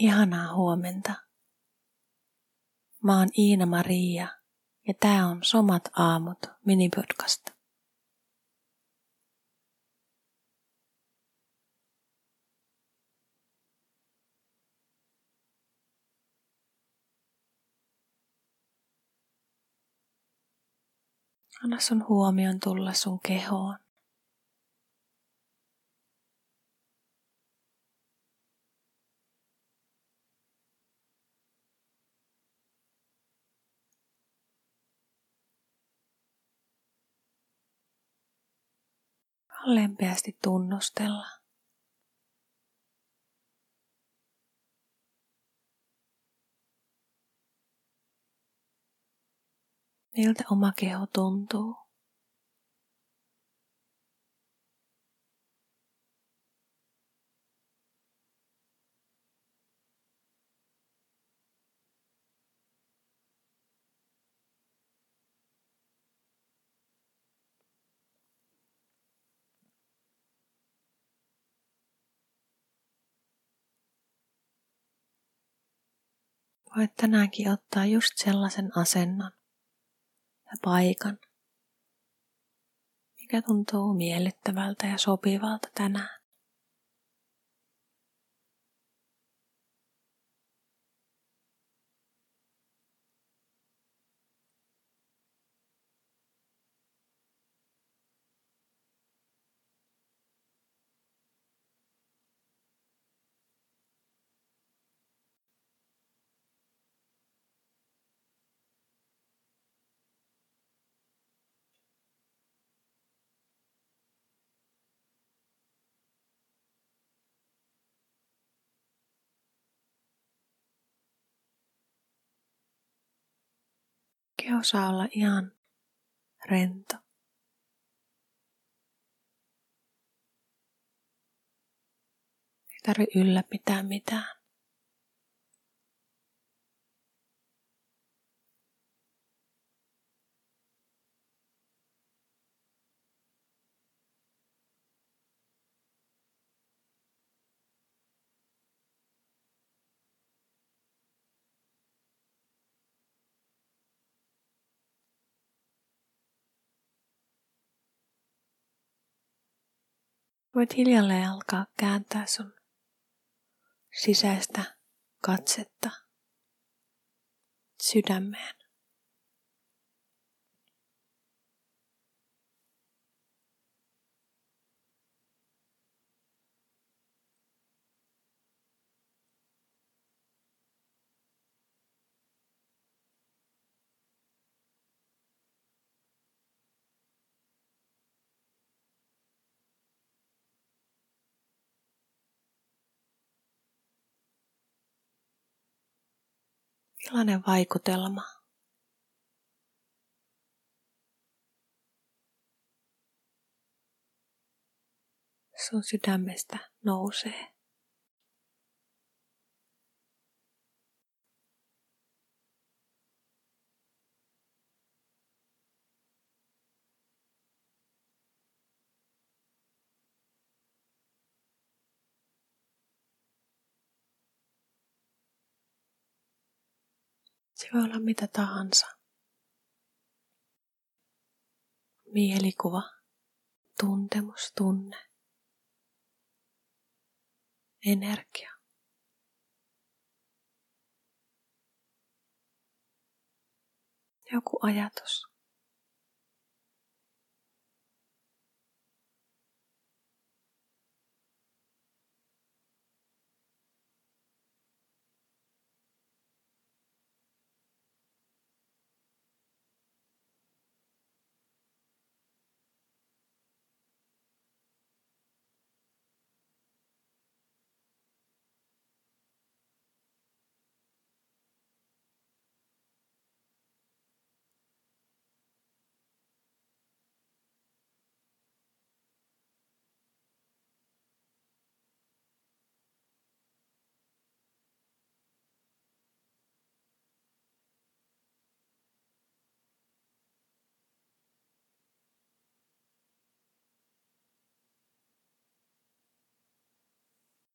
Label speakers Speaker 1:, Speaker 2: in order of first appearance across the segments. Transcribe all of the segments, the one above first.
Speaker 1: Ihanaa huomenta. Mä oon Iina Maria ja tää on Somat aamut minipodcast. Anna sun huomion tulla sun kehoon. Lempeästi tunnustella. Miltä oma keho tuntuu? Voit tänäänkin ottaa just sellaisen asennon ja paikan, mikä tuntuu miellyttävältä ja sopivalta tänään. Keho saa olla ihan rento. Ei tarvi ylläpitää mitään. Voit hiljalleen alkaa kääntää sun sisäistä katsetta sydämeen. Millainen vaikutelma sun sydämestä nousee? Voi olla mitä tahansa. Mielikuva, tuntemus, tunne, energia. Joku ajatus.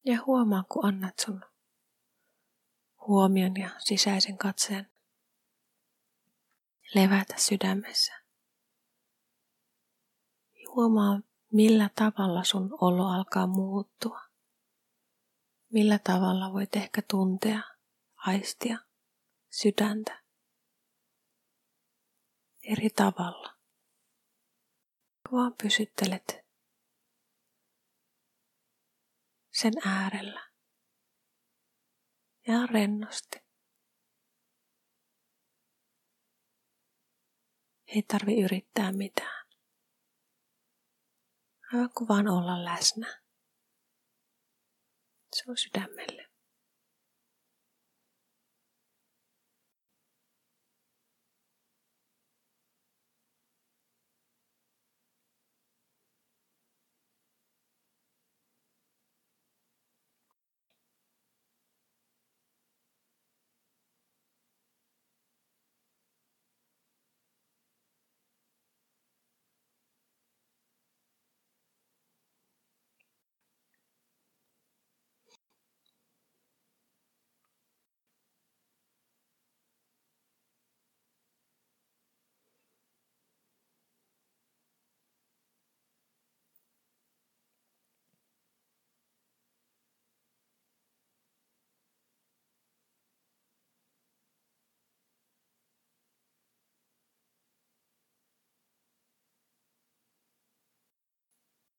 Speaker 1: Ja huomaa, kun annat sun huomion ja sisäisen katseen levätä sydämessä. Huomaa, millä tavalla sun olo alkaa muuttua. Millä tavalla voit ehkä tuntea, aistia, sydäntä. Eri tavalla. Vaan pysyttelet sen äärellä ja rennosti. Ei tarvi yrittää mitään. Aivan kuin vaan olla läsnä. Se on sydämelle.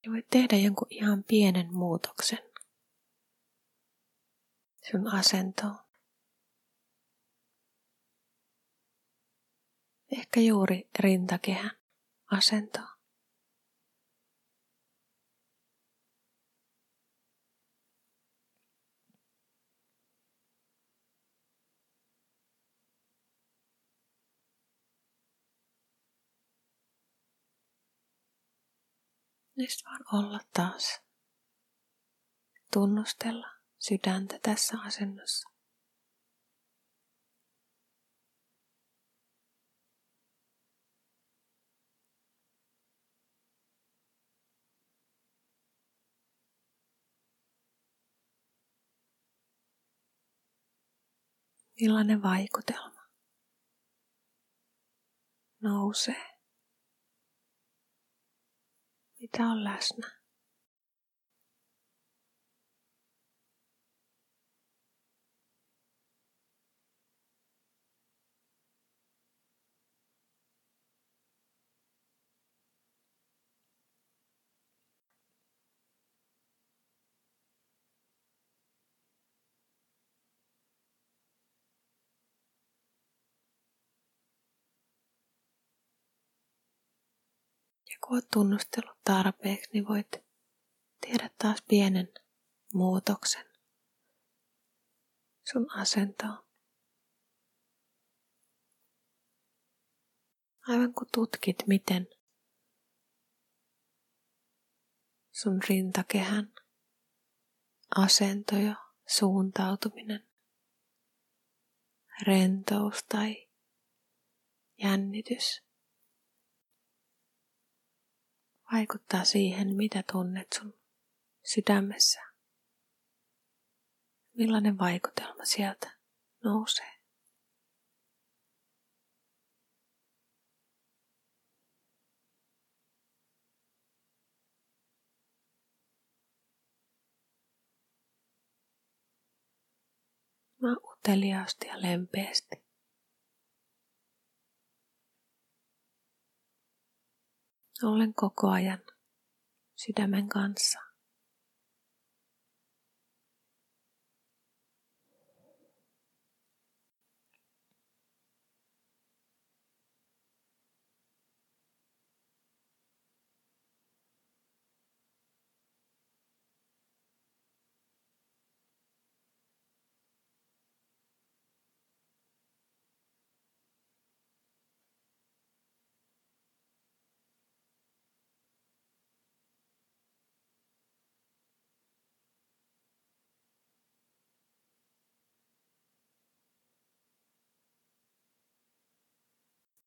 Speaker 1: Ja voit tehdä jonkun ihan pienen muutoksen sun asentoon. Ehkä juuri rintakehän asentoon. Nyt vaan olla taas. Tunnustella sydäntä tässä asennossa. Millainen vaikutelma nousee mitä on läsnä. Ja kun olet tunnustellut tarpeeksi, niin voit tehdä taas pienen muutoksen sun asentoon. Aivan kun tutkit, miten sun rintakehän asento ja suuntautuminen, rentous tai jännitys vaikuttaa siihen, mitä tunnet sun sydämessä. Millainen vaikutelma sieltä nousee. Mä uteliaasti ja lempeästi. Olen koko ajan sydämen kanssa.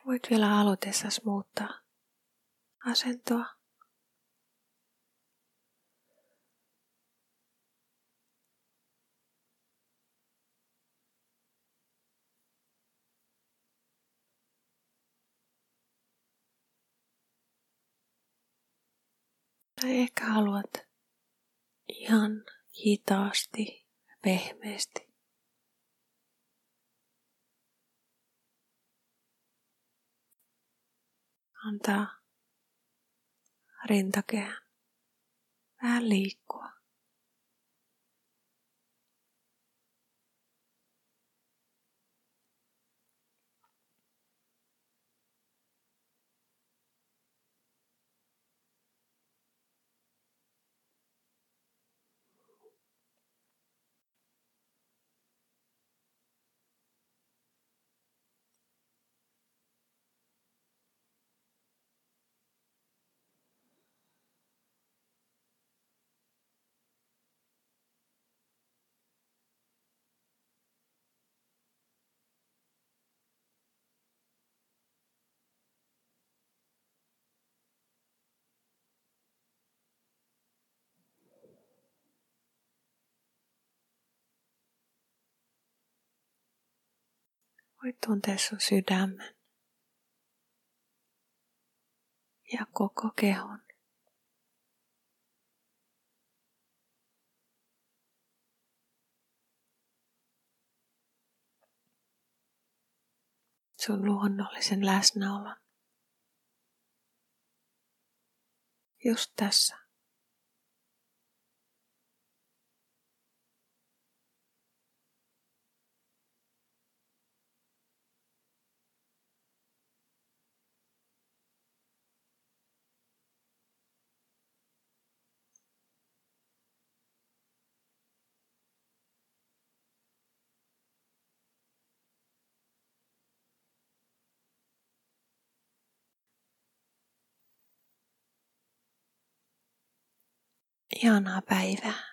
Speaker 1: Voit vielä aloitessas muuttaa asentoa. Tai ehkä haluat ihan hitaasti, pehmeästi antaa rintakehän vähän liikkua. Voit tuntea sun sydämen ja koko kehon. Sun luonnollisen läsnäolon. Just tässä. Ihanaa päivää.